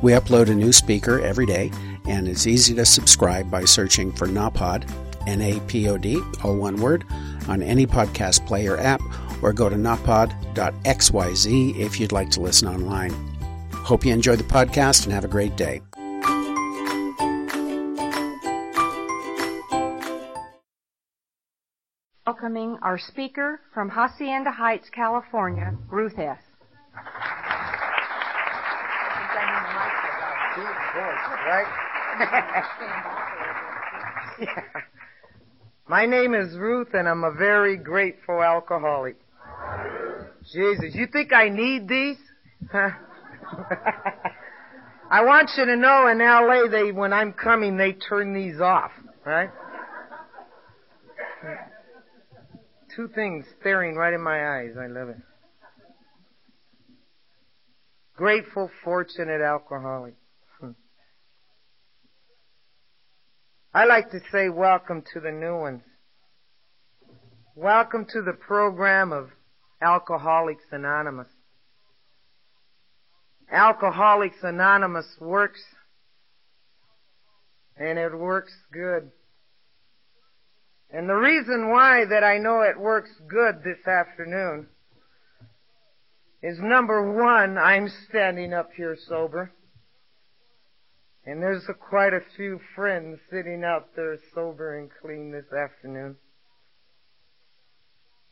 We upload a new speaker every day, and it's easy to subscribe by searching for NAPOD, N A P O D, all one word, on any podcast player app, or go to napod.xyz if you'd like to listen online. Hope you enjoy the podcast and have a great day. Welcoming our speaker from Hacienda Heights, California, Ruth S. right? yeah. My name is Ruth and I'm a very grateful alcoholic. Jesus, you think I need these? I want you to know in LA they when I'm coming they turn these off, right? Two things staring right in my eyes. I love it. Grateful, fortunate alcoholic. I like to say welcome to the new ones. Welcome to the program of Alcoholics Anonymous. Alcoholics Anonymous works and it works good. And the reason why that I know it works good this afternoon is number one, I'm standing up here sober. And there's a, quite a few friends sitting out there sober and clean this afternoon.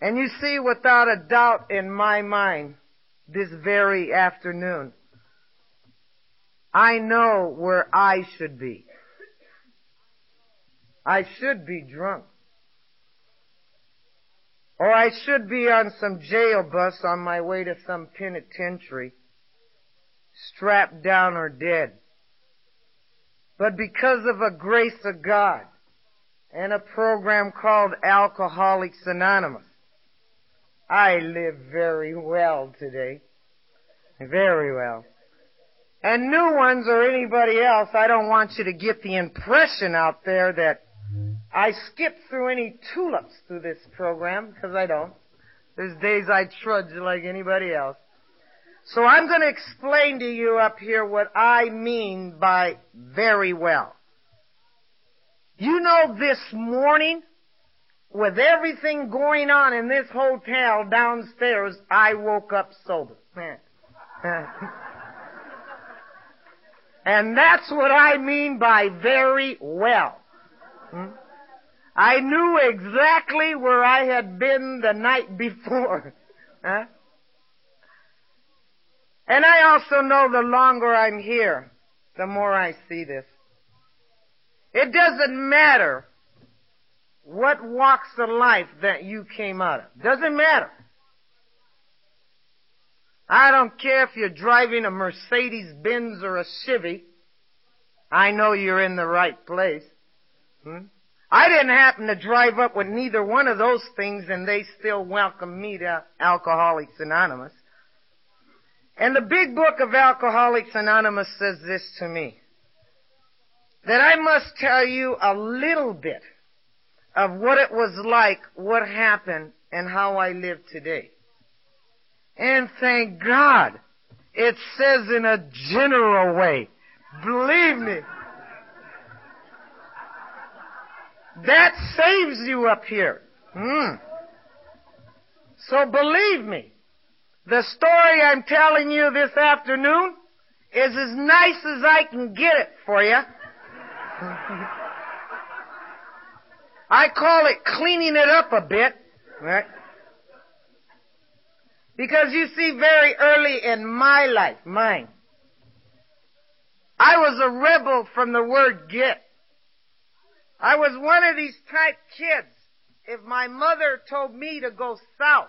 And you see, without a doubt in my mind, this very afternoon, I know where I should be. I should be drunk. Or I should be on some jail bus on my way to some penitentiary, strapped down or dead. But because of a grace of God and a program called Alcoholics Anonymous, I live very well today. Very well. And new ones or anybody else, I don't want you to get the impression out there that I skip through any tulips through this program, because I don't. There's days I trudge like anybody else. So I'm going to explain to you up here what I mean by very well. You know this morning, with everything going on in this hotel downstairs, I woke up sober. and that's what I mean by very well. Hmm? I knew exactly where I had been the night before. Huh? And I also know the longer I'm here, the more I see this. It doesn't matter what walks of life that you came out of. Doesn't matter. I don't care if you're driving a Mercedes Benz or a Chevy. I know you're in the right place. Hmm? I didn't happen to drive up with neither one of those things and they still welcome me to Alcoholics Anonymous. And the big book of Alcoholics Anonymous says this to me. That I must tell you a little bit of what it was like, what happened, and how I live today. And thank God, it says in a general way. Believe me. That saves you up here. Mm. So believe me, the story I'm telling you this afternoon is as nice as I can get it for you. I call it cleaning it up a bit, right? Because you see, very early in my life, mine, I was a rebel from the word get. I was one of these type kids. If my mother told me to go south,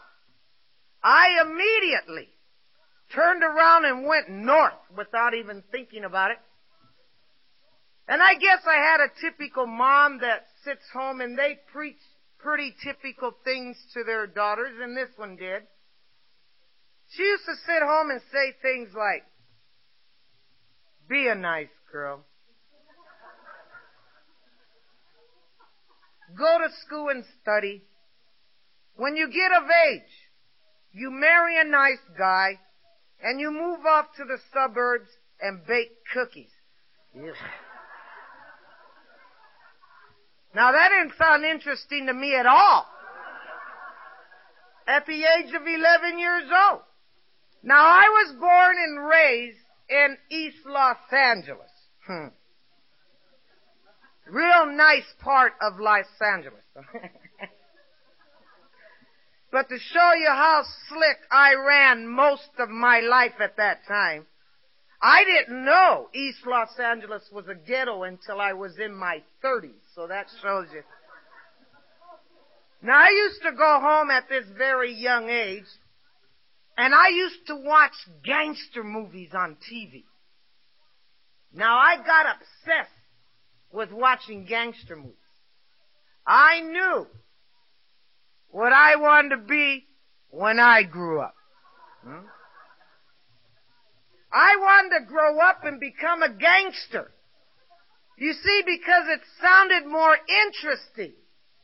I immediately turned around and went north without even thinking about it. And I guess I had a typical mom that sits home and they preach pretty typical things to their daughters, and this one did. She used to sit home and say things like, be a nice girl. Go to school and study. When you get of age, you marry a nice guy and you move off to the suburbs and bake cookies. Now that didn't sound interesting to me at all. At the age of 11 years old. Now I was born and raised in East Los Angeles. Hmm. Real nice part of Los Angeles. but to show you how slick I ran most of my life at that time, I didn't know East Los Angeles was a ghetto until I was in my 30s. So that shows you. Now I used to go home at this very young age and I used to watch gangster movies on TV. Now I got obsessed with watching gangster movies. I knew what I wanted to be when I grew up. Hmm? I wanted to grow up and become a gangster. You see, because it sounded more interesting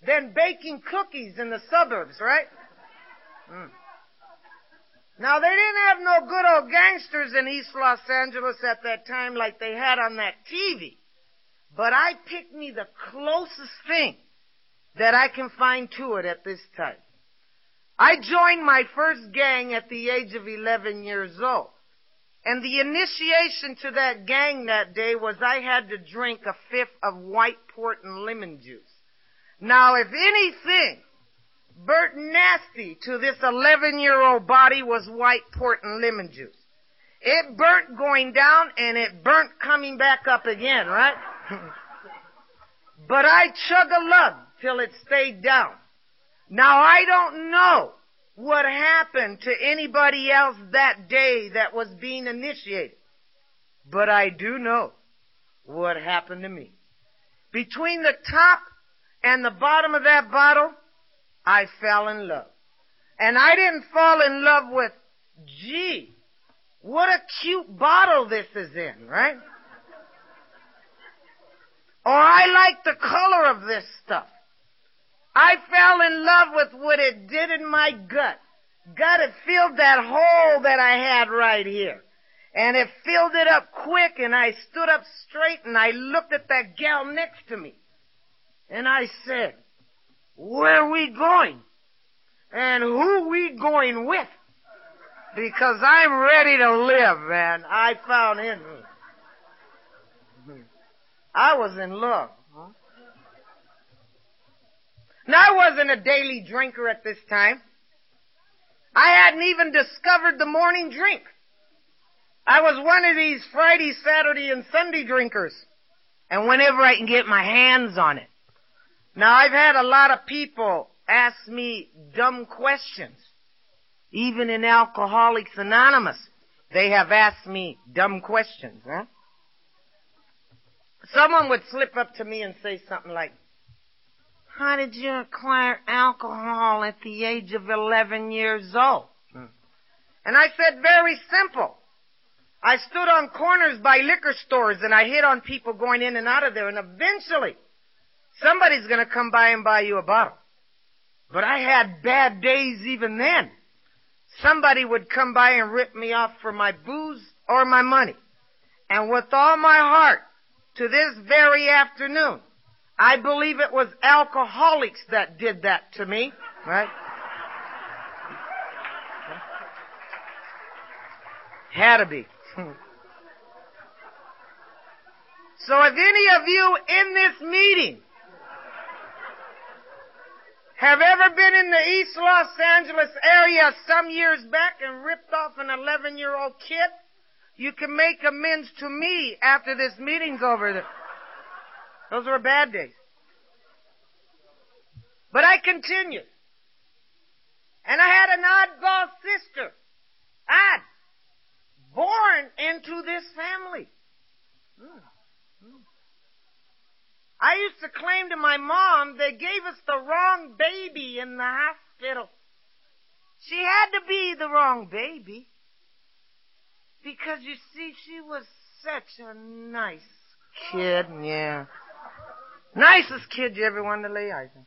than baking cookies in the suburbs, right? Hmm. Now they didn't have no good old gangsters in East Los Angeles at that time like they had on that TV. But I picked me the closest thing that I can find to it at this time. I joined my first gang at the age of 11 years old. And the initiation to that gang that day was I had to drink a fifth of white port and lemon juice. Now if anything burnt nasty to this 11 year old body was white port and lemon juice. It burnt going down and it burnt coming back up again, right? but I chug a lug till it stayed down. Now I don't know what happened to anybody else that day that was being initiated. But I do know what happened to me. Between the top and the bottom of that bottle, I fell in love. And I didn't fall in love with, gee, what a cute bottle this is in, right? Or I like the color of this stuff. I fell in love with what it did in my gut. Gut, it filled that hole that I had right here. And it filled it up quick and I stood up straight and I looked at that gal next to me. And I said, where we going? And who we going with? Because I'm ready to live, man. I found him. I was in love. Now I wasn't a daily drinker at this time. I hadn't even discovered the morning drink. I was one of these Friday, Saturday, and Sunday drinkers. And whenever I can get my hands on it. Now I've had a lot of people ask me dumb questions. Even in Alcoholics Anonymous, they have asked me dumb questions, huh? Someone would slip up to me and say something like, how did you acquire alcohol at the age of 11 years old? Hmm. And I said, very simple. I stood on corners by liquor stores and I hit on people going in and out of there and eventually somebody's gonna come by and buy you a bottle. But I had bad days even then. Somebody would come by and rip me off for my booze or my money. And with all my heart, to this very afternoon, I believe it was alcoholics that did that to me, right? Had to be. so if any of you in this meeting have ever been in the East Los Angeles area some years back and ripped off an 11 year old kid, you can make amends to me after this meeting's over. Those were bad days. But I continued. And I had an oddball sister. Odd. Born into this family. I used to claim to my mom they gave us the wrong baby in the hospital. She had to be the wrong baby. Because you see, she was such a nice kid, yeah. Nicest kid you ever wanted to lay eyes on.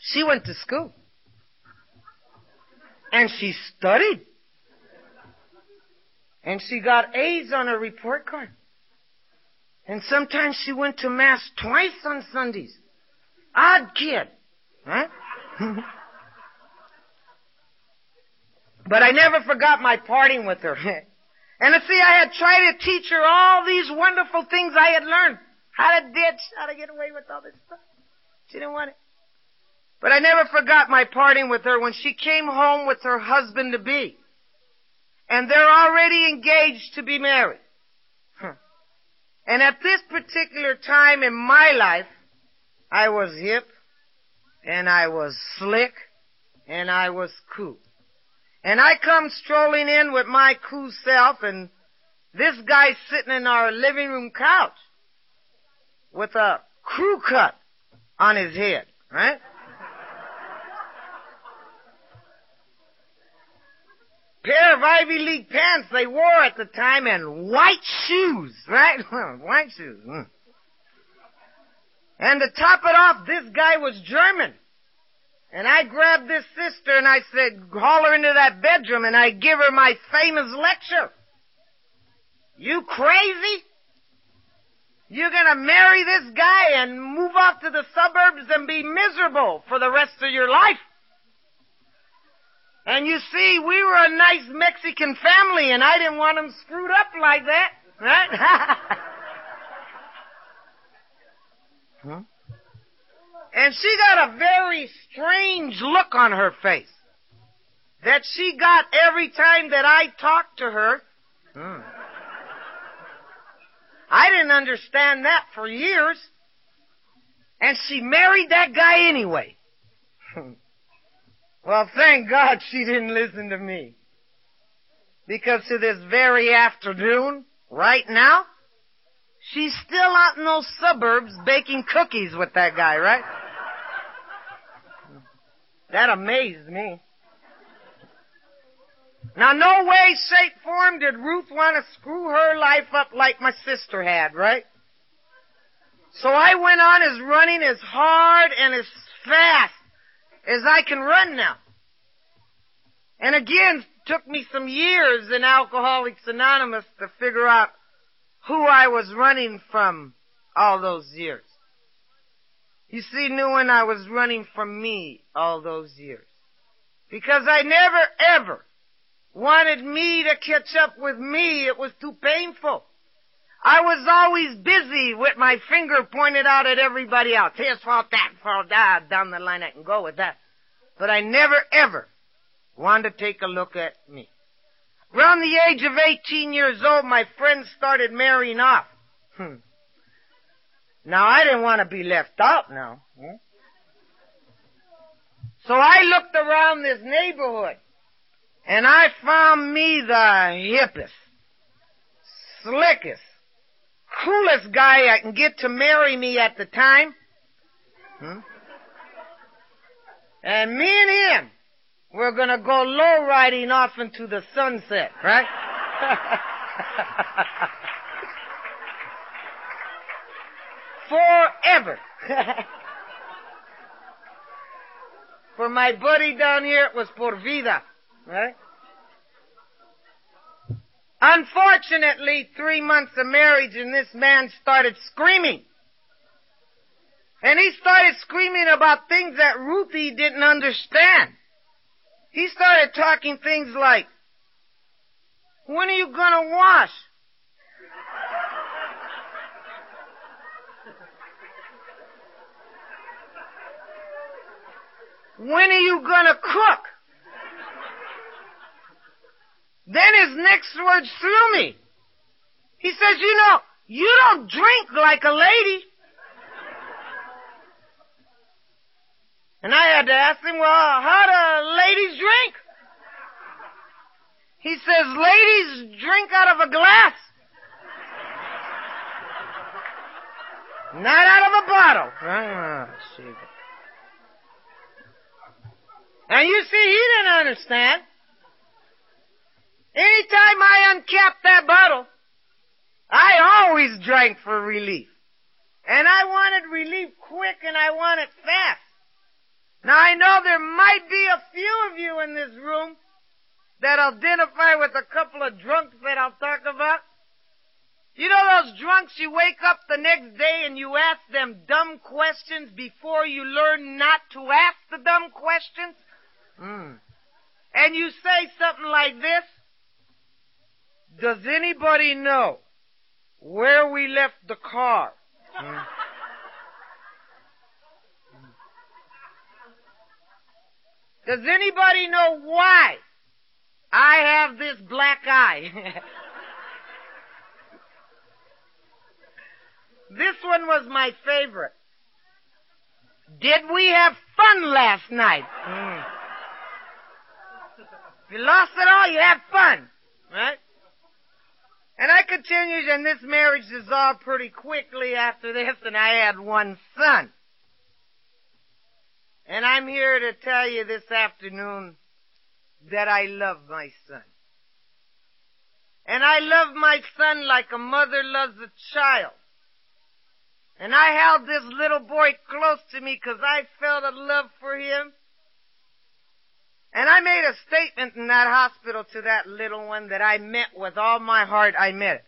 She went to school. And she studied. And she got A's on her report card. And sometimes she went to mass twice on Sundays. Odd kid. Huh? but I never forgot my parting with her. and see, I had tried to teach her all these wonderful things I had learned. How to ditch, how to get away with all this stuff. She didn't want it. But I never forgot my parting with her when she came home with her husband to be. And they're already engaged to be married. And at this particular time in my life, I was hip, and I was slick, and I was cool. And I come strolling in with my cool self, and this guy sitting in our living room couch with a crew cut on his head, right? pair of Ivy League pants they wore at the time and white shoes, right? white shoes. Mm. And to top it off, this guy was German. And I grabbed this sister and I said, haul her into that bedroom and I give her my famous lecture. You crazy? You're gonna marry this guy and move off to the suburbs and be miserable for the rest of your life? And you see, we were a nice Mexican family and I didn't want them screwed up like that, right? huh? And she got a very strange look on her face that she got every time that I talked to her. Hmm. I didn't understand that for years. And she married that guy anyway. Well, thank God she didn't listen to me. Because to this very afternoon, right now, she's still out in those suburbs baking cookies with that guy, right? That amazed me. Now, no way, shape, form did Ruth want to screw her life up like my sister had, right? So I went on as running as hard and as fast as I can run now. And again, took me some years in Alcoholics Anonymous to figure out who I was running from all those years. You see, when I was running from me all those years. Because I never ever wanted me to catch up with me. It was too painful. I was always busy with my finger pointed out at everybody else. Here's fault, that fault, that, down the line I can go with that. But I never ever wanted to take a look at me. Around the age of 18 years old, my friends started marrying off. Hmm. Now I didn't want to be left out now. So I looked around this neighborhood and I found me the hippest, slickest, coolest guy I can get to marry me at the time. Hmm? And me and him, we're gonna go low riding off into the sunset, right? Forever. For my buddy down here, it was por vida, right? Unfortunately, three months of marriage and this man started screaming. And he started screaming about things that Ruthie didn't understand. He started talking things like, when are you gonna wash? When are you gonna cook? Then his next words threw me. He says, you know, you don't drink like a lady. And I had to ask him, well, how do ladies drink? He says, ladies drink out of a glass. Not out of a bottle. Ah. And you see, he didn't understand. Anytime I uncapped that bottle, I always drank for relief. And I wanted relief quick and I wanted fast. Now I know there might be a few of you in this room that identify with a couple of drunks that I'll talk about. You know those drunks you wake up the next day and you ask them dumb questions before you learn not to ask the dumb questions? Mm. And you say something like this. Does anybody know where we left the car? Mm. Does anybody know why I have this black eye? this one was my favorite. Did we have fun last night? Mm. If you lost it all, you had fun, right? And I continued, and this marriage dissolved pretty quickly after this, and I had one son. And I'm here to tell you this afternoon that I love my son. And I love my son like a mother loves a child. And I held this little boy close to me because I felt a love for him. And I made a statement in that hospital to that little one that I meant with all my heart, I meant it.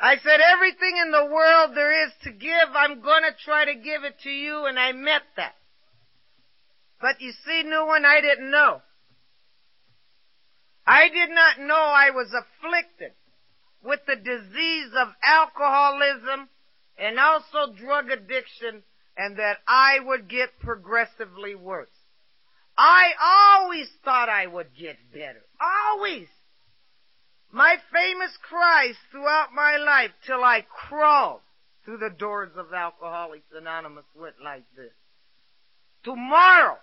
I said, everything in the world there is to give, I'm gonna try to give it to you, and I meant that. But you see, new one, I didn't know. I did not know I was afflicted with the disease of alcoholism and also drug addiction and that I would get progressively worse. I always thought I would get better. Always. My famous cries throughout my life till I crawled through the doors of Alcoholics Anonymous went like this. Tomorrow,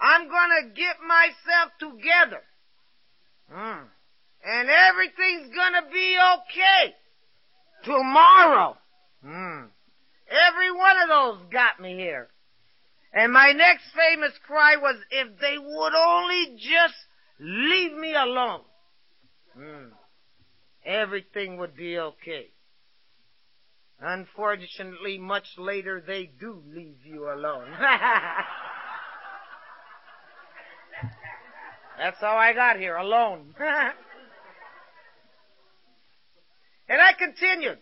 I'm gonna get myself together. Mm. And everything's gonna be okay. Tomorrow. Mm. Every one of those got me here. And my next famous cry was, if they would only just leave me alone, mm, everything would be okay. Unfortunately, much later, they do leave you alone. That's how I got here, alone. and I continued.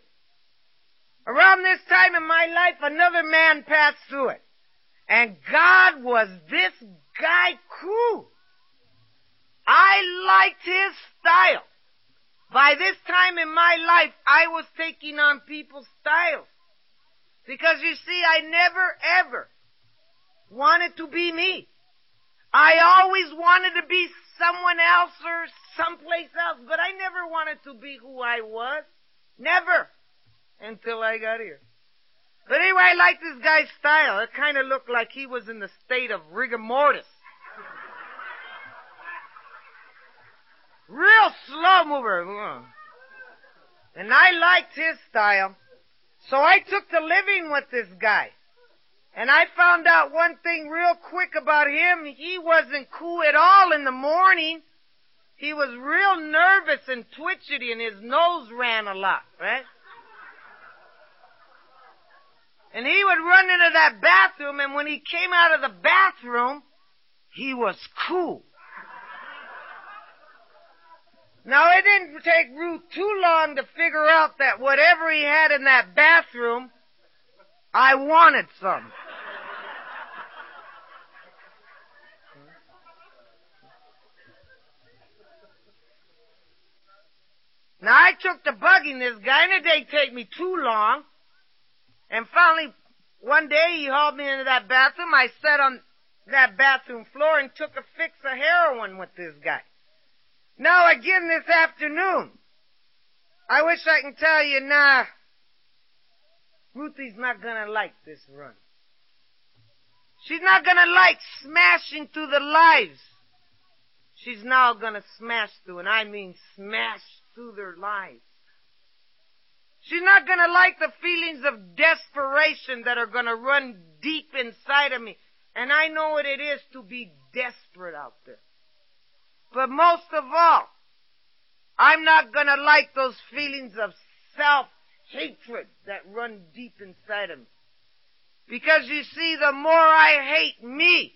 Around this time in my life, another man passed through it. And God was this guy cool. I liked his style. By this time in my life, I was taking on people's styles. Because you see, I never ever wanted to be me. I always wanted to be someone else or someplace else, but I never wanted to be who I was. Never. Until I got here. But anyway, I like this guy's style. It kind of looked like he was in the state of rigor mortis. Real slow mover. And I liked his style. So I took to living with this guy. And I found out one thing real quick about him. He wasn't cool at all in the morning. He was real nervous and twitchy and his nose ran a lot, right? And he would run into that bathroom, and when he came out of the bathroom, he was cool. Now it didn't take Ruth too long to figure out that whatever he had in that bathroom, I wanted some. Now I took to bugging this guy, and it didn't take me too long. And finally, one day he hauled me into that bathroom. I sat on that bathroom floor and took a fix of heroin with this guy. Now again this afternoon, I wish I can tell you, nah, Ruthie's not gonna like this run. She's not gonna like smashing through the lives. She's now gonna smash through, and I mean smash through their lives. She's not gonna like the feelings of desperation that are gonna run deep inside of me. And I know what it is to be desperate out there. But most of all, I'm not gonna like those feelings of self-hatred that run deep inside of me. Because you see, the more I hate me,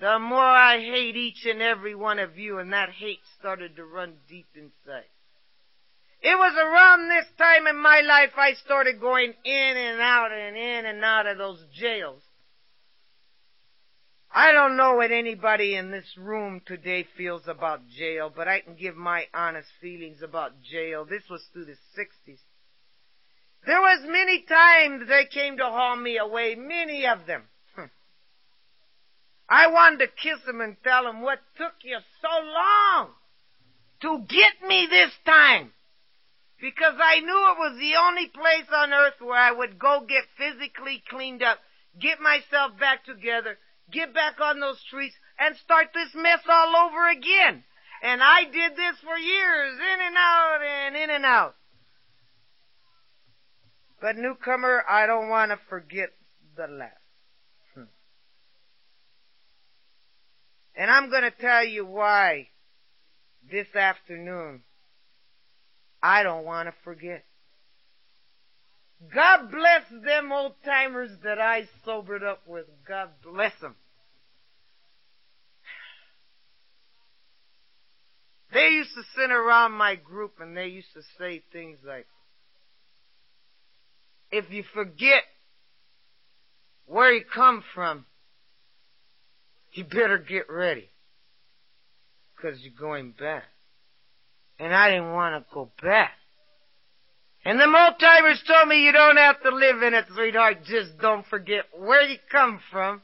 the more I hate each and every one of you, and that hate started to run deep inside. It was around this time in my life I started going in and out and in and out of those jails. I don't know what anybody in this room today feels about jail, but I can give my honest feelings about jail. This was through the 60s. There was many times they came to haul me away, many of them. Hmm. I wanted to kiss them and tell them what took you so long to get me this time. Because I knew it was the only place on earth where I would go get physically cleaned up, get myself back together, get back on those streets, and start this mess all over again. And I did this for years, in and out and in and out. But newcomer, I don't want to forget the last. Hmm. And I'm going to tell you why this afternoon I don't want to forget. God bless them old timers that I sobered up with. God bless them. They used to sit around my group and they used to say things like, if you forget where you come from, you better get ready. Cause you're going back. And I didn't want to go back. And the old timers told me you don't have to live in it, sweetheart. Just don't forget where you come from.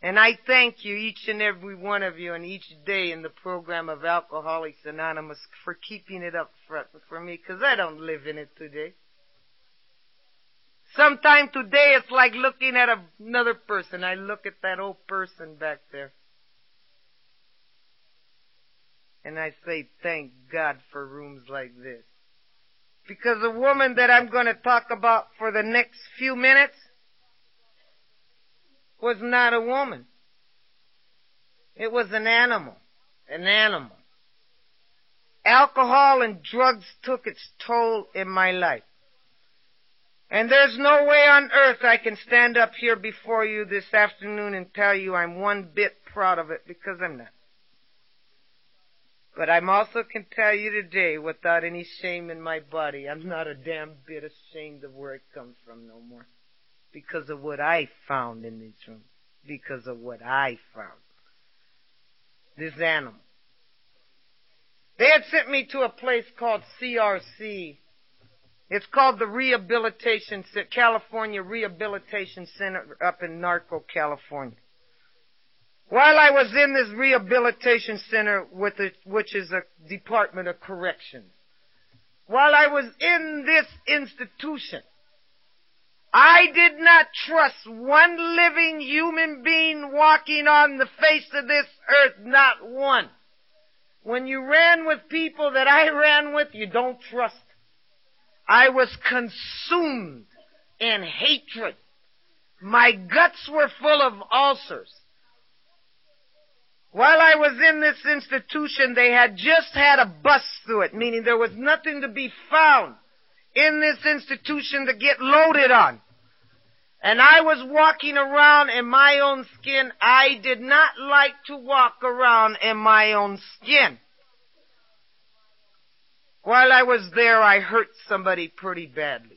And I thank you, each and every one of you, and each day in the program of Alcoholics Anonymous for keeping it up front for me, because I don't live in it today. Sometime today it's like looking at another person. I look at that old person back there. And I say, thank God for rooms like this. Because the woman that I'm going to talk about for the next few minutes was not a woman. It was an animal. An animal. Alcohol and drugs took its toll in my life. And there's no way on earth I can stand up here before you this afternoon and tell you I'm one bit proud of it because I'm not. But I'm also can tell you today without any shame in my body, I'm not a damn bit ashamed of where it comes from no more. Because of what I found in this room. Because of what I found. This animal. They had sent me to a place called CRC. It's called the Rehabilitation, California Rehabilitation Center up in Norco, California. While I was in this rehabilitation center, with it, which is a Department of Corrections, while I was in this institution, I did not trust one living human being walking on the face of this earth, not one. When you ran with people that I ran with, you don't trust. I was consumed in hatred. My guts were full of ulcers. While I was in this institution, they had just had a bus through it, meaning there was nothing to be found in this institution to get loaded on. And I was walking around in my own skin. I did not like to walk around in my own skin. While I was there, I hurt somebody pretty badly.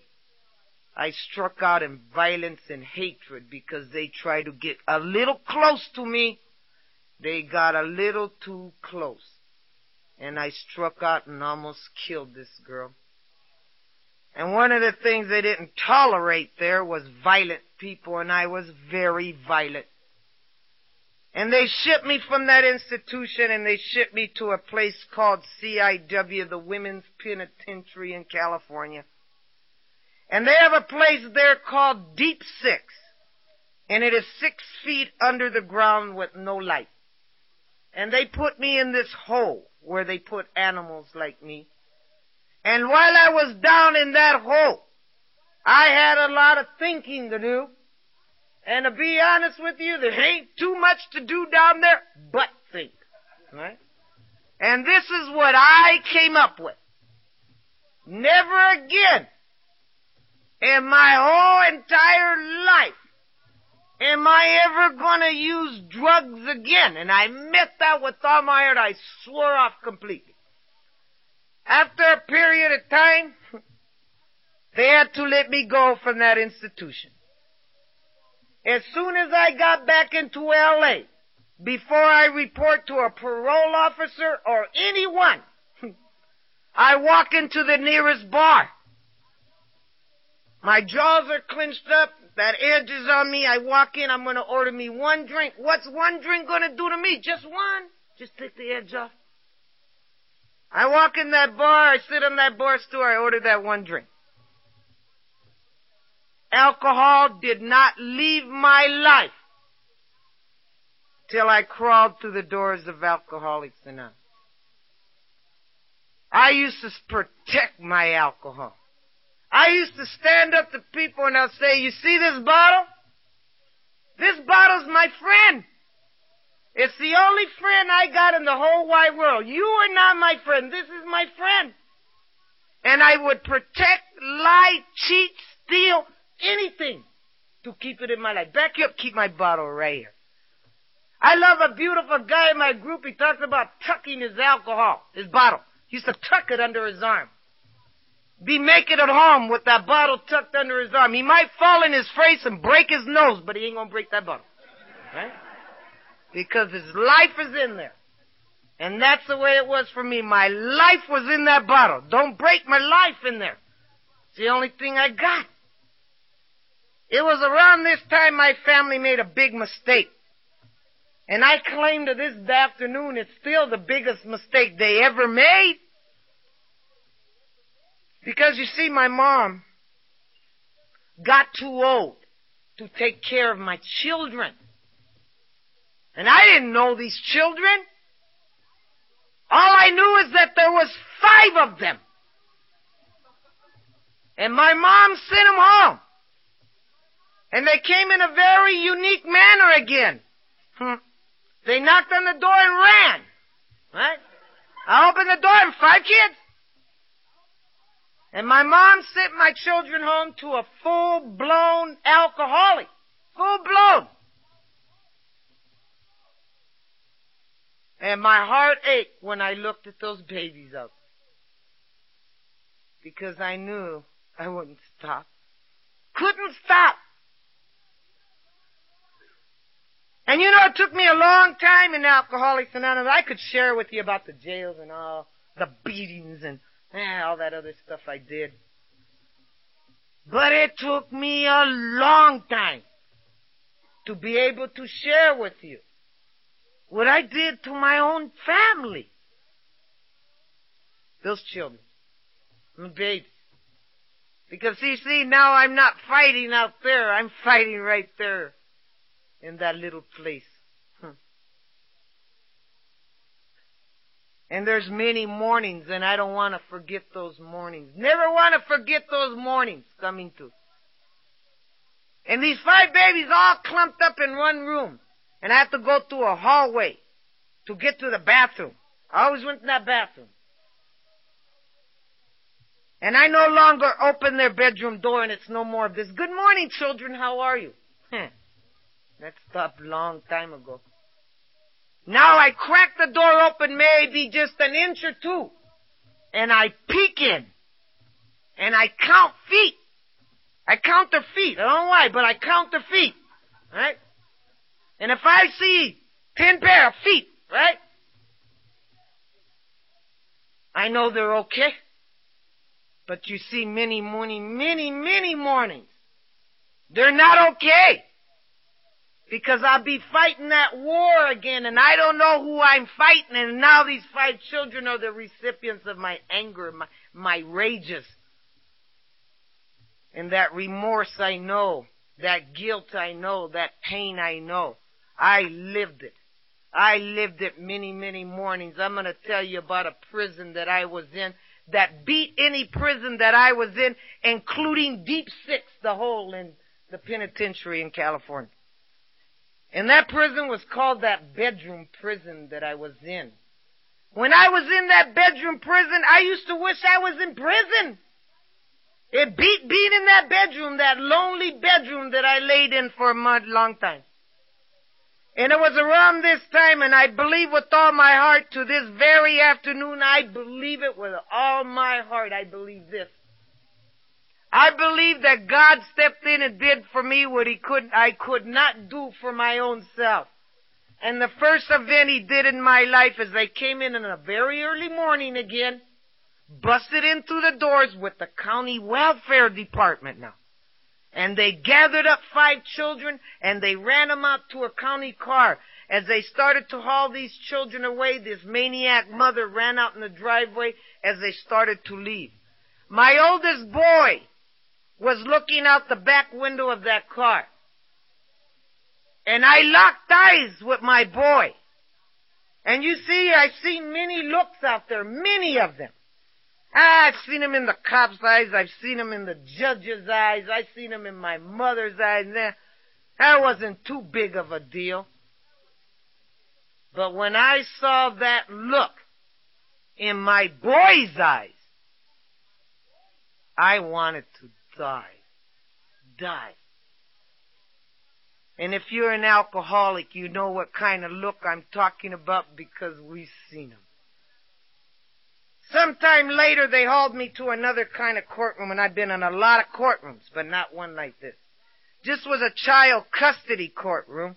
I struck out in violence and hatred because they tried to get a little close to me they got a little too close. And I struck out and almost killed this girl. And one of the things they didn't tolerate there was violent people, and I was very violent. And they shipped me from that institution and they shipped me to a place called CIW, the Women's Penitentiary in California. And they have a place there called Deep Six. And it is six feet under the ground with no light. And they put me in this hole where they put animals like me. And while I was down in that hole, I had a lot of thinking to do. And to be honest with you, there ain't too much to do down there but think. Right? And this is what I came up with. Never again in my whole entire life am I ever gonna use drugs again. And I meant that with all my heart. I swore off completely. After a period of time, they had to let me go from that institution. As soon as I got back into LA, before I report to a parole officer or anyone, I walk into the nearest bar. My jaws are clenched up. That edge is on me. I walk in. I'm going to order me one drink. What's one drink going to do to me? Just one. Just take the edge off. I walk in that bar. I sit on that bar stool. I order that one drink. Alcohol did not leave my life till I crawled through the doors of Alcoholics Anonymous. I used to protect my alcohol. I used to stand up to people and I'd say, you see this bottle? This bottle's my friend. It's the only friend I got in the whole wide world. You are not my friend. This is my friend. And I would protect, lie, cheat, steal, anything to keep it in my life. Back up, keep my bottle right here. I love a beautiful guy in my group. He talks about tucking his alcohol, his bottle. He used to tuck it under his arm. Be naked at home with that bottle tucked under his arm. He might fall in his face and break his nose, but he ain't gonna break that bottle. Right? Because his life is in there. And that's the way it was for me. My life was in that bottle. Don't break my life in there. It's the only thing I got. It was around this time my family made a big mistake. And I claim to this afternoon it's still the biggest mistake they ever made. Because you see, my mom got too old to take care of my children. And I didn't know these children. All I knew is that there was five of them. And my mom sent them home. And they came in a very unique manner again. Hmm. They knocked on the door and ran. Right? I opened the door and five kids. And my mom sent my children home to a full-blown alcoholic. Full-blown. And my heart ached when I looked at those babies up. Because I knew I wouldn't stop. Couldn't stop. And you know, it took me a long time in Alcoholics Anonymous. I could share with you about the jails and all the beatings and eh, all that other stuff I did. But it took me a long time to be able to share with you what I did to my own family. Those children. My babies. Because you see, now I'm not fighting out there, I'm fighting right there in that little place. Hmm. And there's many mornings and I don't want to forget those mornings. Never want to forget those mornings coming to. And these five babies all clumped up in one room. And I have to go through a hallway to get to the bathroom. I always went in that bathroom. And I no longer open their bedroom door and it's no more of this, good morning children, how are you? That stopped long time ago. Now I crack the door open maybe just an inch or two. And I peek in. And I count feet. I count their feet. I don't know why, but I count their feet. Right? And if I see ten pair of feet, right? I know they're okay. But you see many morning, many, many mornings. They're not okay. Because I'll be fighting that war again and I don't know who I'm fighting and now these five children are the recipients of my anger, my, my rages. And that remorse I know, that guilt I know, that pain I know. I lived it. I lived it many, many mornings. I'm gonna tell you about a prison that I was in that beat any prison that I was in, including Deep Six, the hole in the penitentiary in California. And that prison was called that bedroom prison that I was in. When I was in that bedroom prison, I used to wish I was in prison. It beat being in that bedroom, that lonely bedroom that I laid in for a long time. And it was around this time, and I believe with all my heart to this very afternoon, I believe it with all my heart, I believe this. I believe that God stepped in and did for me what he could, I could not do for my own self. And the first event he did in my life is they came in in a very early morning again, busted in through the doors with the county welfare department now. And they gathered up five children and they ran them out to a county car. As they started to haul these children away, this maniac mother ran out in the driveway as they started to leave. My oldest boy was looking out the back window of that car. And I locked eyes with my boy. And you see, I've seen many looks out there, many of them. Ah, I've seen them in the cop's eyes, I've seen them in the judge's eyes, I've seen them in my mother's eyes. That wasn't too big of a deal. But when I saw that look in my boy's eyes, I wanted to die. Die. And if you're an alcoholic, you know what kind of look I'm talking about because we've seen them. Sometime later, they hauled me to another kind of courtroom, and I've been in a lot of courtrooms, but not one like this. This was a child custody courtroom.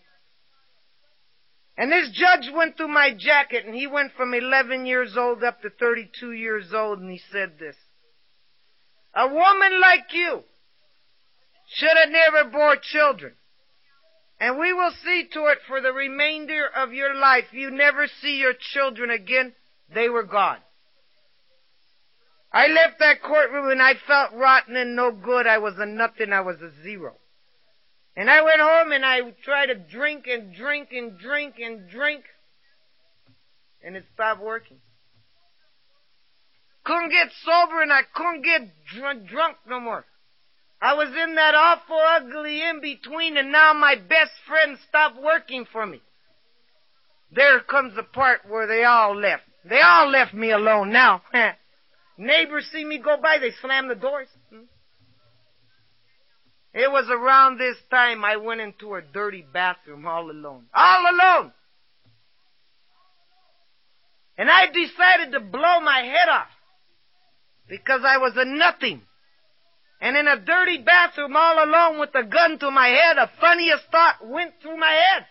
And this judge went through my jacket, and he went from 11 years old up to 32 years old, and he said this. A woman like you should have never bore children. And we will see to it for the remainder of your life you never see your children again. They were gone. I left that courtroom and I felt rotten and no good. I was a nothing. I was a zero. And I went home and I tried to drink and drink and drink and drink. And it stopped working. Couldn't get sober and I couldn't get dr- drunk no more. I was in that awful ugly in between and now my best friend stopped working for me. There comes the part where they all left. They all left me alone now. Neighbors see me go by, they slam the doors. Hmm? It was around this time I went into a dirty bathroom all alone. All alone! And I decided to blow my head off because I was a nothing. And in a dirty bathroom all alone with a gun to my head, a funniest thought went through my head.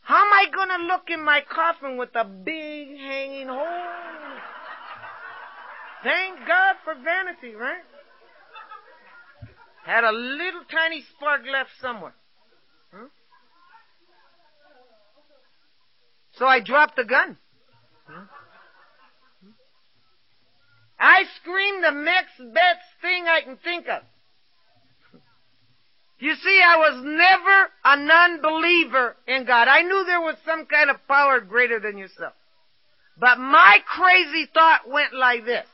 How am I gonna look in my coffin with a big hanging hole? Thank God for vanity, right? Had a little tiny spark left somewhere. Huh? So I dropped the gun. Huh? I screamed the next best thing I can think of. You see, I was never a non-believer in God. I knew there was some kind of power greater than yourself. But my crazy thought went like this.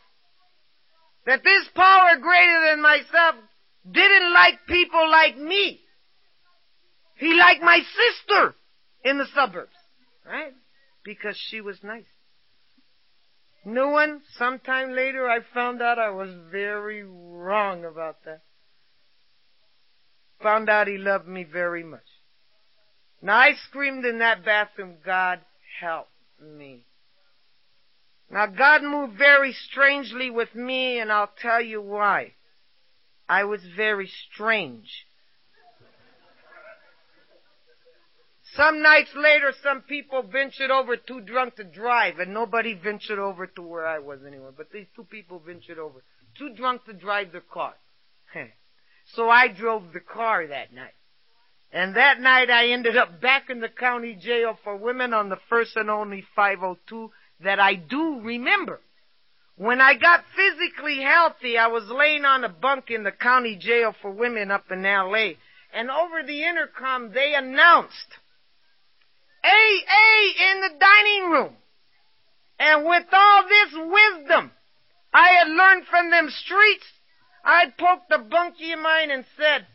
That this power greater than myself didn't like people like me. He liked my sister in the suburbs. Right? Because she was nice. No one, sometime later, I found out I was very wrong about that. Found out he loved me very much. Now I screamed in that bathroom, God help me. Now God moved very strangely with me and I'll tell you why. I was very strange. Some nights later, some people ventured over too drunk to drive, and nobody ventured over to where I was anyway. But these two people ventured over, too drunk to drive their car. so I drove the car that night. And that night I ended up back in the county jail for women on the first and only 502 that I do remember. When I got physically healthy, I was laying on a bunk in the county jail for women up in LA. And over the intercom, they announced AA in the dining room. And with all this wisdom I had learned from them streets. I'd poked the bunkie of mine and said,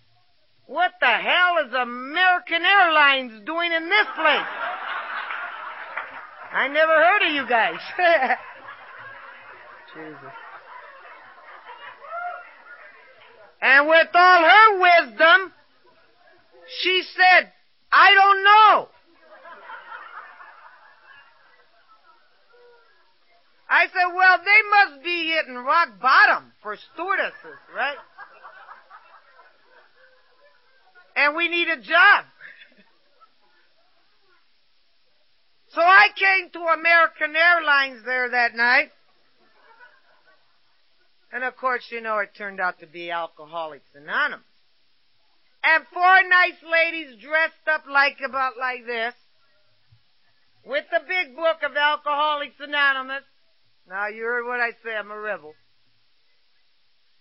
what the hell is American Airlines doing in this place? I never heard of you guys. Jesus. And with all her wisdom, she said, I don't know. I said, well, they must be hitting rock bottom for stewardesses, right? And we need a job. so I came to American Airlines there that night. And of course, you know, it turned out to be Alcoholics Anonymous. And four nice ladies dressed up like about like this, with the big book of Alcoholics Anonymous. Now you heard what I say, I'm a rebel.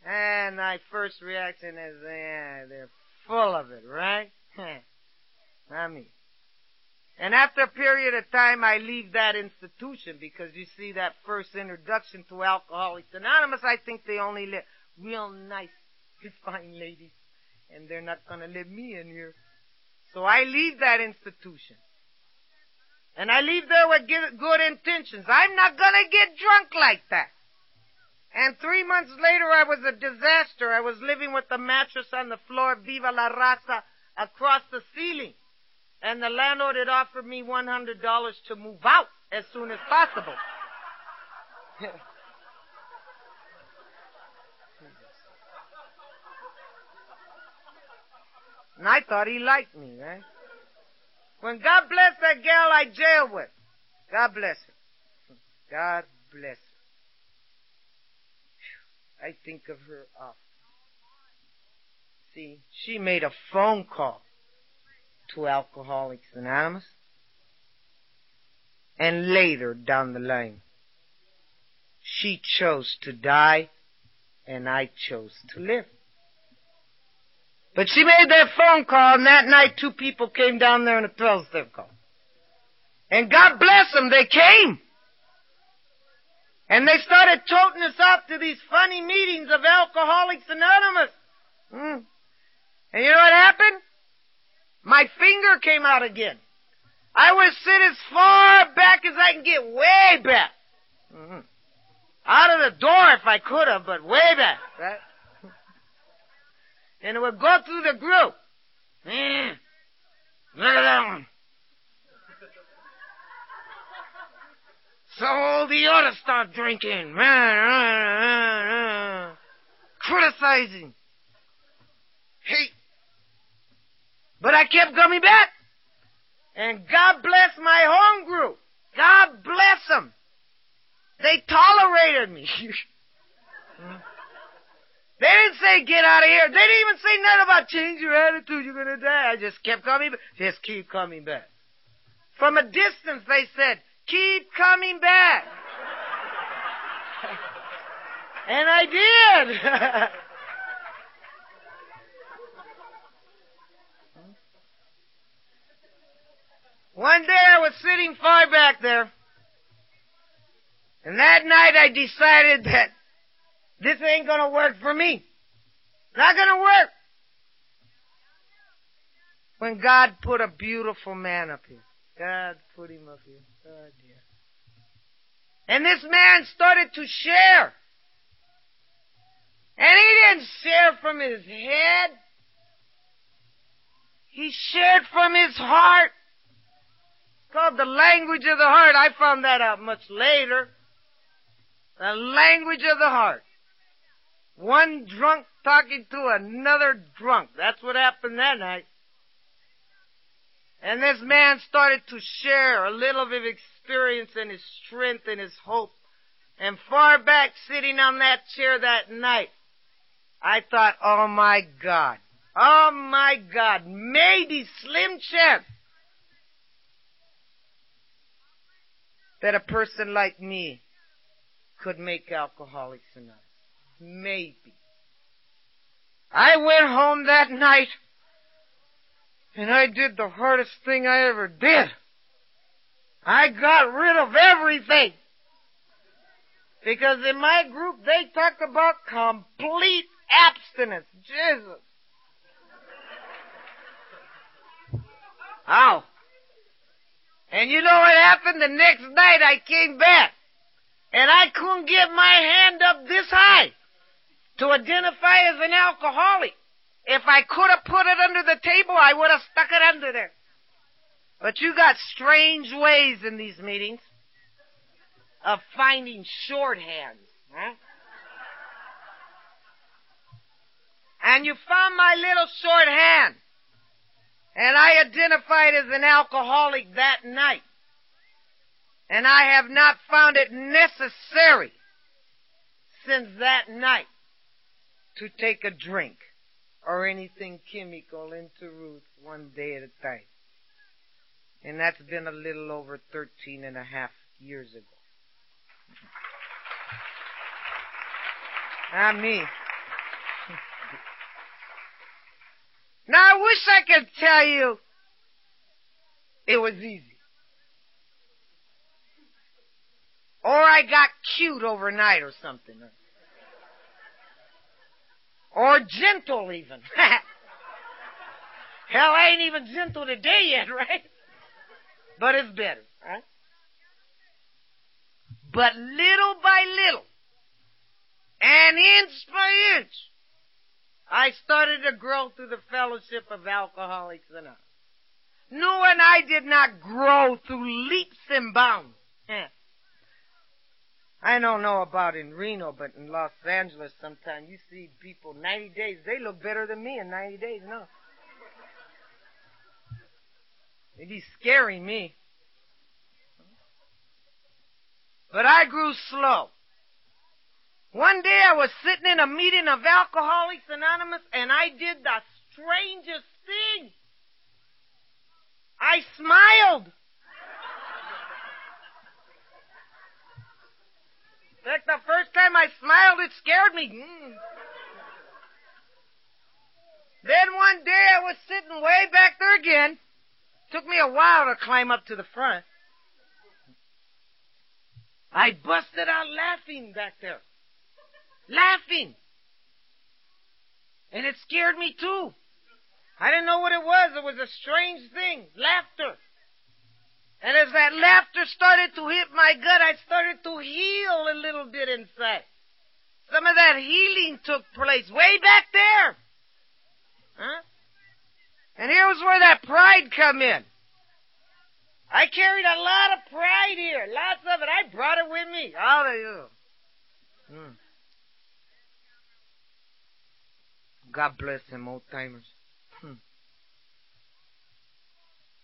And my first reaction is, yeah, they're full of it, right? Not me. And after a period of time, I leave that institution because you see that first introduction to Alcoholics Anonymous, I think they only let real nice, fine ladies and they're not going to let me in here. So I leave that institution. And I leave there with good intentions. I'm not going to get drunk like that. And three months later, I was a disaster. I was living with the mattress on the floor, Viva la Raza, across the ceiling. And the landlord had offered me $100 to move out as soon as possible. And I thought he liked me, right? When God bless that gal I jail with, God bless her. God bless her. I think of her often. See, she made a phone call to Alcoholics Anonymous. And later down the line, she chose to die and I chose to live. But she made that phone call, and that night two people came down there in a 12-step call. And God bless them, they came. And they started toting us out to these funny meetings of Alcoholics Anonymous. Mm. And you know what happened? My finger came out again. I would sit as far back as I can get, way back. Mm-hmm. Out of the door if I could have, but way back. Right? And it would go through the group. Eh, look at that one. So all the to start drinking. Criticizing. Hate. But I kept coming back. And God bless my home group. God bless them. They tolerated me. They didn't say get out of here. They didn't even say nothing about change your attitude. You're gonna die. I just kept coming back. Just keep coming back. From a distance, they said, keep coming back. and I did. One day I was sitting far back there, and that night I decided that this ain't gonna work for me. Not gonna work. When God put a beautiful man up here. God put him up here. God, dear. And this man started to share. And he didn't share from his head. He shared from his heart. It's called the language of the heart. I found that out much later. The language of the heart. One drunk talking to another drunk. That's what happened that night. And this man started to share a little of his experience and his strength and his hope. And far back sitting on that chair that night, I thought, oh my God, oh my God, maybe slim chance that a person like me could make Alcoholics Anonymous. Maybe. I went home that night and I did the hardest thing I ever did. I got rid of everything. Because in my group, they talked about complete abstinence. Jesus. Ow. And you know what happened? The next night I came back. And I couldn't get my hand up this high to identify as an alcoholic. If I could have put it under the table, I would have stuck it under there. But you got strange ways in these meetings of finding shorthands. Huh? And you found my little shorthand. And I identified as an alcoholic that night. And I have not found it necessary since that night to take a drink or anything chemical into Ruth one day at a time. And that's been a little over 13 and a half years ago. Not me. Now I wish I could tell you it was easy. Or I got cute overnight or something. Or gentle even. Hell, I ain't even gentle today yet, right? But it's better, right? But little by little, and inch by inch, I started to grow through the fellowship of Alcoholics Anonymous. No, and I did not grow through leaps and bounds. I don't know about in Reno, but in Los Angeles sometimes you see people 90 days, they look better than me in 90 days, no. It'd be scaring me. But I grew slow. One day I was sitting in a meeting of Alcoholics Anonymous and I did the strangest thing. I smiled. Fact, the first time I smiled, it scared me. Mm. Then one day I was sitting way back there again. Took me a while to climb up to the front. I busted out laughing back there. Laughing. And it scared me too. I didn't know what it was. It was a strange thing. Laughter. And as that laughter started to hit my gut, I started to heal a little bit inside. Some of that healing took place way back there. Huh? And here was where that pride come in. I carried a lot of pride here. Lots of it. I brought it with me. All of you. Hmm. God bless them old timers. Hmm.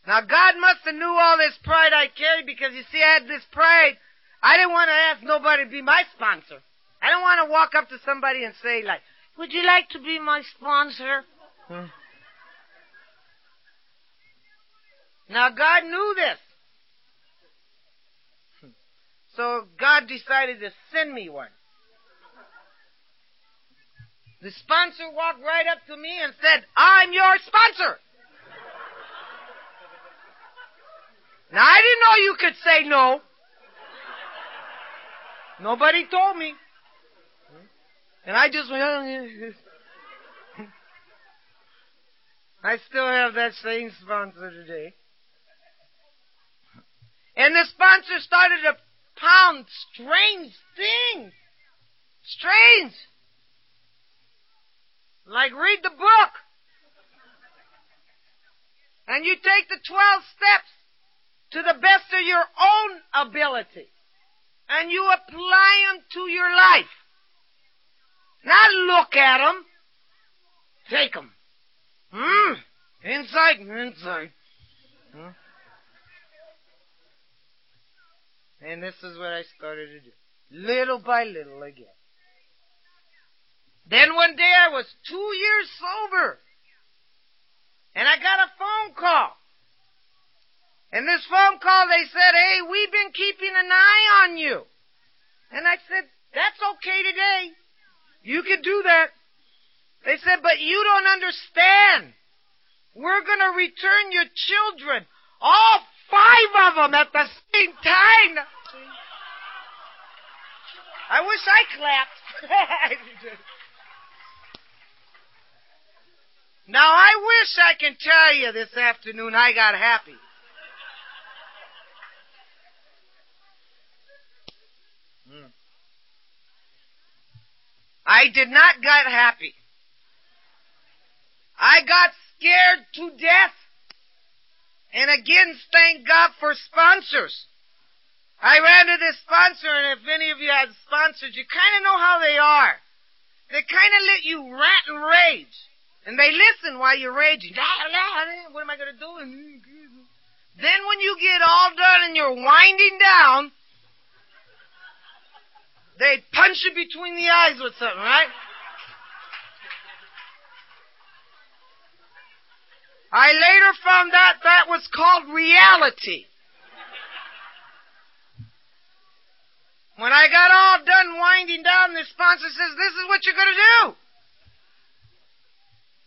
Now God must have knew all this pride I carried because you see I had this pride. I didn't want to ask nobody to be my sponsor. I don't want to walk up to somebody and say like, would you like to be my sponsor? Hmm. Now God knew this. So God decided to send me one. The sponsor walked right up to me and said, I'm your sponsor. Now I didn't know you could say no. Nobody told me. And I just went, I still have that same sponsor today. And the sponsor started to pound strange things. Strange. Like read the book. And you take the 12 steps to the best of your own ability. And you apply them to your life. Not look at them. Take them. Hmm. Inside, inside. Hmm? And this is what I started to do. Little by little again. Then one day I was two years sober. And I got a phone call. And this phone call, they said, hey, we've been keeping an eye on you. And I said, that's okay today. You can do that. They said, but you don't understand. We're going to return your children, all five of them at the same time. I wish I clapped. now I wish I can tell you this afternoon I got happy. Hmm. I did not get happy. I got scared to death. And again, thank God for sponsors. I ran to this sponsor, and if any of you had sponsors, you kind of know how they are. They kind of let you rant and rage. And they listen while you're raging. What am I going to do? Then when you get all done and you're winding down, they punch you between the eyes with something, right? I later found out that was called reality. When I got all done winding down, the sponsor says, this is what you're going to do.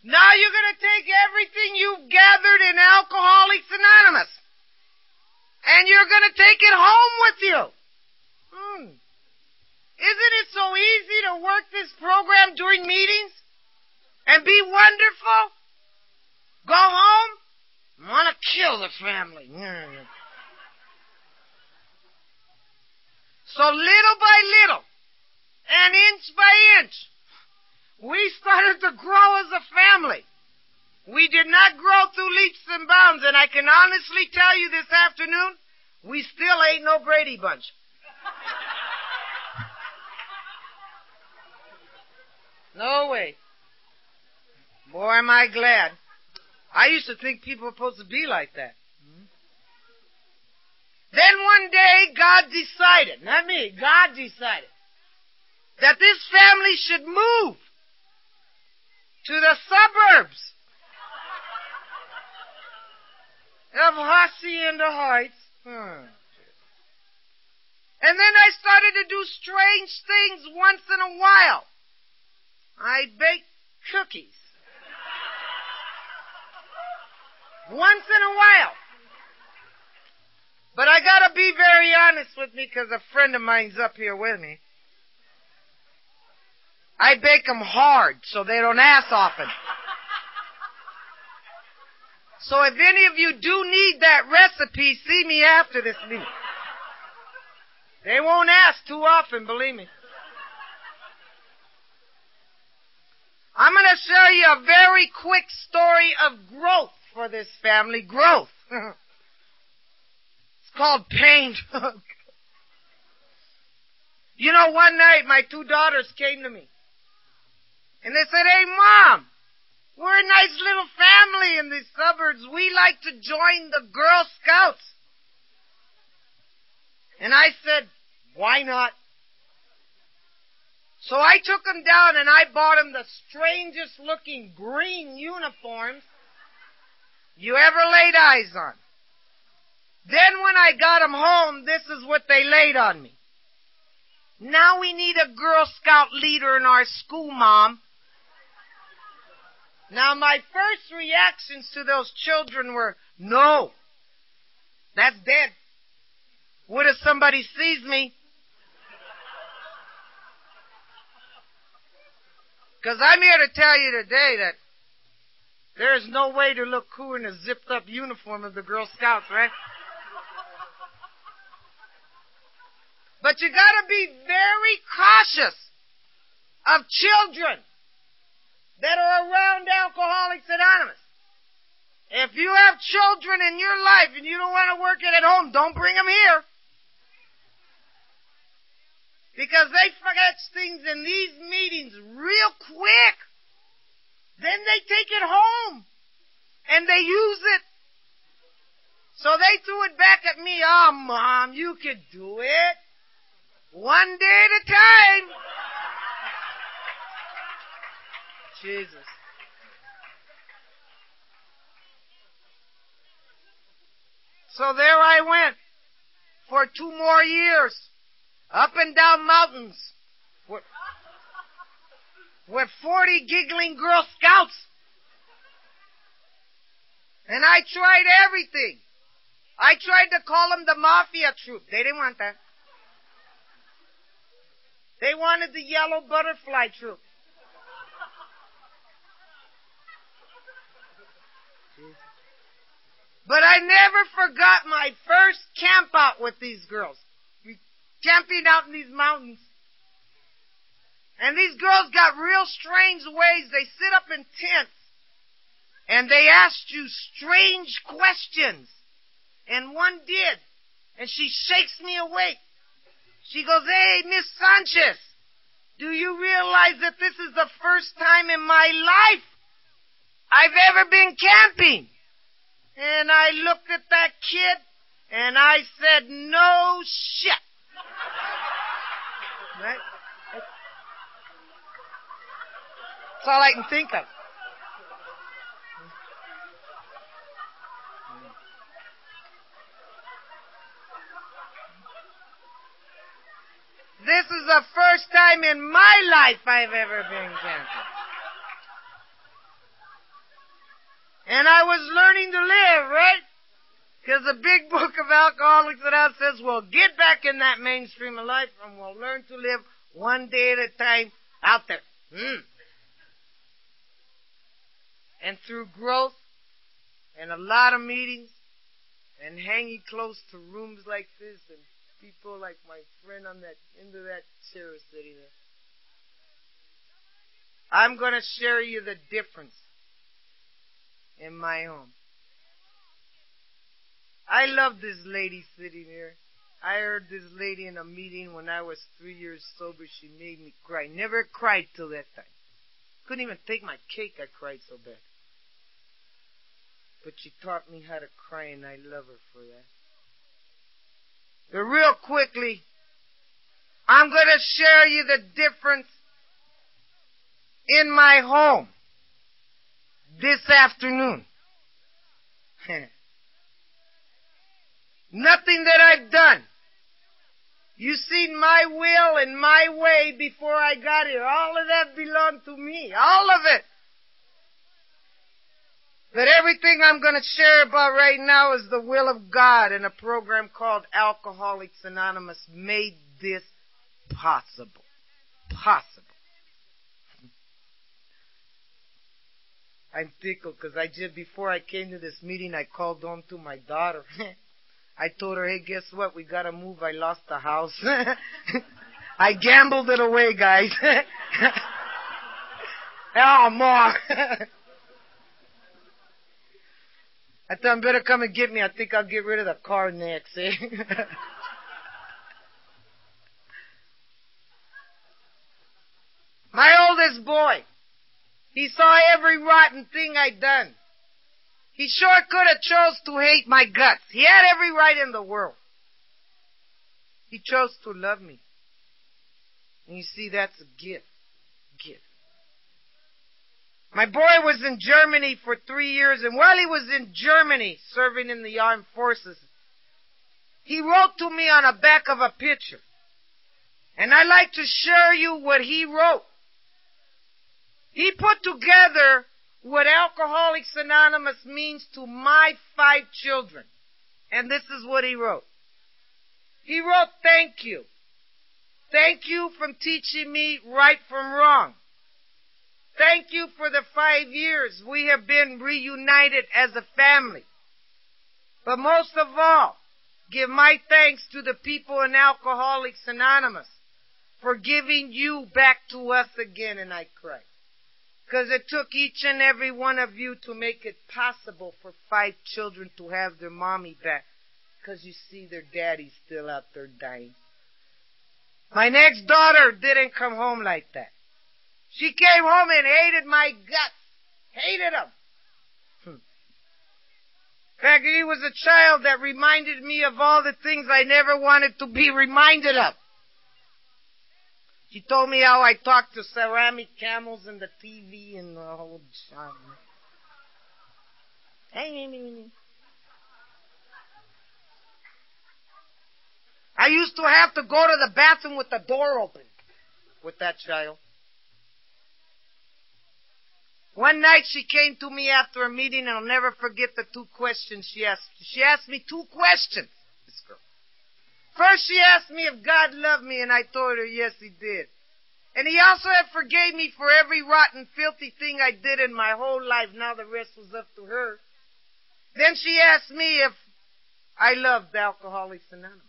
Now you're going to take everything you've gathered in Alcoholics Anonymous and you're going to take it home with you. Hmm. Isn't it so easy work this program during meetings and be wonderful? Go home, want to kill the family. So little by little, and inch by inch, we started to grow as a family. We did not grow through leaps and bounds, and I can honestly tell you this afternoon, we still ain't no Brady Bunch. No way. Boy, am I glad. I used to think people were supposed to be like that. Then one day, God decided, not me, God decided, that this family should move to the suburbs of Hacienda Heights. Hmm. And then I started to do strange things once in a while. I bake cookies. Once in a while. But I gotta be very honest with me because a friend of mine's up here with me. I bake them hard so they don't ask often. So if any of you do need that recipe, see me after this meeting. They won't ask too often, believe me. I'm going to show you a very quick story of growth for this family. Growth. It's called pain. you know, one night my two daughters came to me. And they said, hey mom, we're a nice little family in these suburbs. We like to join the Girl Scouts. And I said, why not? So I took them down and I bought them the strangest looking green uniforms you ever laid eyes on. Then when I got them home, this is what they laid on me. Now we need a Girl Scout leader in our school, Mom. Now my first reactions to those children were, no, that's dead. What if somebody sees me? Because I'm here to tell you today that there is no way to look cool in a zipped up uniform of the Girl Scouts, right? But you gotta be very cautious of children that are around Alcoholics Anonymous. If you have children in your life and you don't want to work it at home, don't bring them here. Because they forget things in these meetings real quick. Then they take it home. And they use it. So they threw it back at me. Oh, mom, you could do it. One day at a time. Jesus. So there I went for two more years, up and down mountains, with, with 40 giggling Girl Scouts. And I tried everything. I tried to call them the mafia troop. They didn't want that. They wanted the yellow butterfly troop. But I never forgot my first camp out with these girls. Camping out in these mountains. And these girls got real strange ways. They sit up in tents and they asked you strange questions. And one did. And she shakes me awake. She goes, Hey, Miss Sanchez, do you realize that this is the first time in my life I've ever been camping? And I looked at that kid and I said, No shit. Right? That's all I can think of. This is the first time in my life I've ever been camping. And I was learning to live, right? Because the big book of Alcoholics Anonymous says we'll get back in that mainstream of life and we'll learn to live one day at a time out there. Mm. And through growth and a lot of meetings and hanging close to rooms like this and people like my friend on that end of that chair sitting there. I'm going to share you the difference in my home. I love this lady sitting here. I heard this lady in a meeting when I was three years sober. She made me cry. Never cried till that time. Couldn't even take my cake. I cried so bad. But she taught me how to cry, and I love her for that. But real quickly, I'm going to share you the difference in my home this afternoon. Nothing that I've done. You seen my will and my way before I got here. All of that belonged to me. All of it. But everything I'm going to share about right now is the will of God, and a program called Alcoholics Anonymous made this possible. Possible. I'm tickled because I just, before I came to this meeting, I called on to my daughter. I told her, hey, guess what? We gotta move. I lost the house. I gambled it away, guys. oh, Mom. I thought I better come and get me. I think I'll get rid of the car next, eh? My oldest boy, he saw every rotten thing I'd done. He sure could have chose to hate my guts. He had every right in the world. He chose to love me. And you see, that's a gift. Gift. My boy was in Germany for three years, and while he was in Germany serving in the armed forces, he wrote to me on the back of a picture. And I'd like to share you what he wrote. He put together what Alcoholics Anonymous means to my five children. And this is what he wrote. He wrote, thank you. Thank you for teaching me right from wrong. Thank you for the five years we have been reunited as a family. But most of all, give my thanks to the people in Alcoholics Anonymous for giving you back to us again, and I cry. Because it took each and every one of you to make it possible for five children to have their mommy back. Because you see, their daddy's still out there dying. My next daughter didn't come home like that. She came home and hated my guts. Hated. Hmm. In fact, he was a child that reminded me of all the things I never wanted to be reminded of. She told me how I talked to ceramic camels and the TV and the whole job. I used to have to go to the bathroom with the door open with that child. One night she came to me after a meeting, and I'll never forget the two questions she asked. She asked me two questions. First she asked me if God loved me and I told her yes he did. And he also had forgave me for every rotten, filthy thing I did in my whole life. Now the rest was up to her. Then she asked me if I loved Alcoholics Anonymous.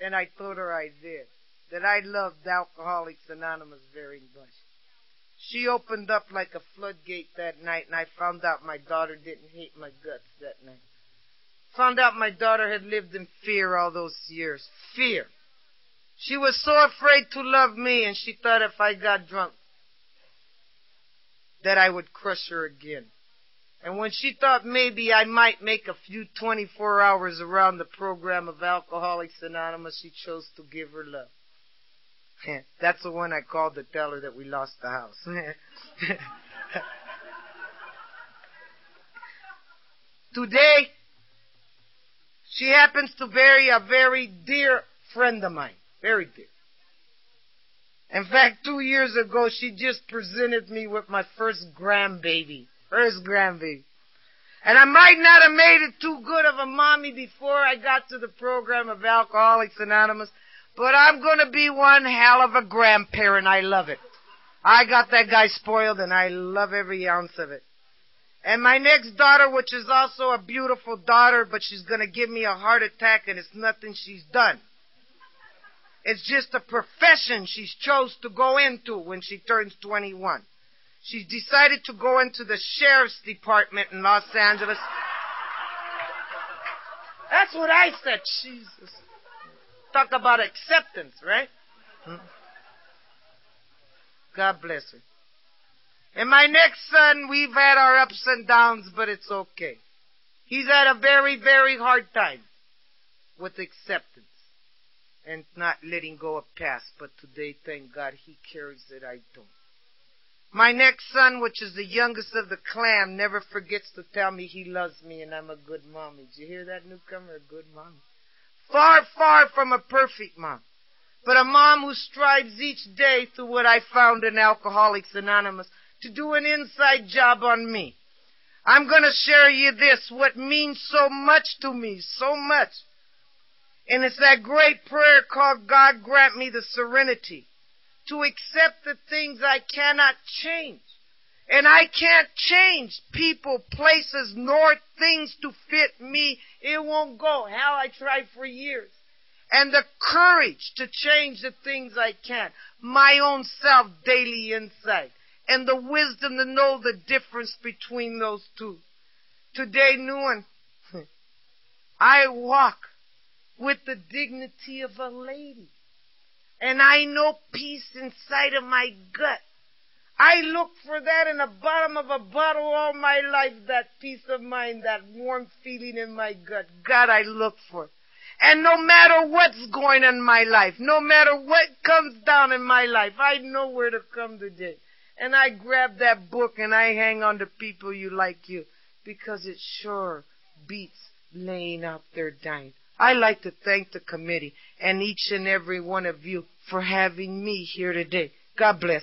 And I told her I did. That I loved Alcoholics Anonymous very much. She opened up like a floodgate that night and I found out my daughter didn't hate my guts that night. Found out my daughter had lived in fear all those years. Fear. She was so afraid to love me and she thought if I got drunk that I would crush her again. And when she thought maybe I might make a few 24 hours around the program of Alcoholics Anonymous, she chose to give her love. That's the one I called to tell her that we lost the house. Today, she happens to bury a very dear friend of mine. Very dear. In fact, two years ago, she just presented me with my first grandbaby. First grandbaby. And I might not have made it too good of a mommy before I got to the program of Alcoholics Anonymous, but I'm gonna be one hell of a grandparent. I love it. I got that guy spoiled and I love every ounce of it. And my next daughter, which is also a beautiful daughter, but she's gonna give me a heart attack and it's nothing she's done. It's just a profession she's chose to go into when she turns 21. She's decided to go into the sheriff's department in Los Angeles. That's what I said. Jesus. Talk about acceptance, right? Hmm. God bless her. And my next son, we've had our ups and downs, but it's okay. He's had a very, very hard time with acceptance and not letting go of past, but today, thank God, he carries it, I don't. My next son, which is the youngest of the clan, never forgets to tell me he loves me and I'm a good mommy. Did you hear that, newcomer? A good mom. Far, far from a perfect mom. But a mom who strives each day through what I found in Alcoholics Anonymous to do an inside job on me. I'm gonna share you this, what means so much to me, so much. And it's that great prayer called God grant me the serenity to accept the things I cannot change. And I can't change people, places, nor things to fit me. It won't go. How I tried for years. And the courage to change the things I can. My own self daily insight. And the wisdom to know the difference between those two. Today, Newen, I walk with the dignity of a lady. And I know peace inside of my gut. I look for that in the bottom of a bottle all my life, that peace of mind, that warm feeling in my gut. God, I look for it. And no matter what's going on in my life, no matter what comes down in my life, I know where to come today. And I grab that book and I hang on to people you like you because it sure beats laying out there dying. I like to thank the committee and each and every one of you for having me here today. God bless.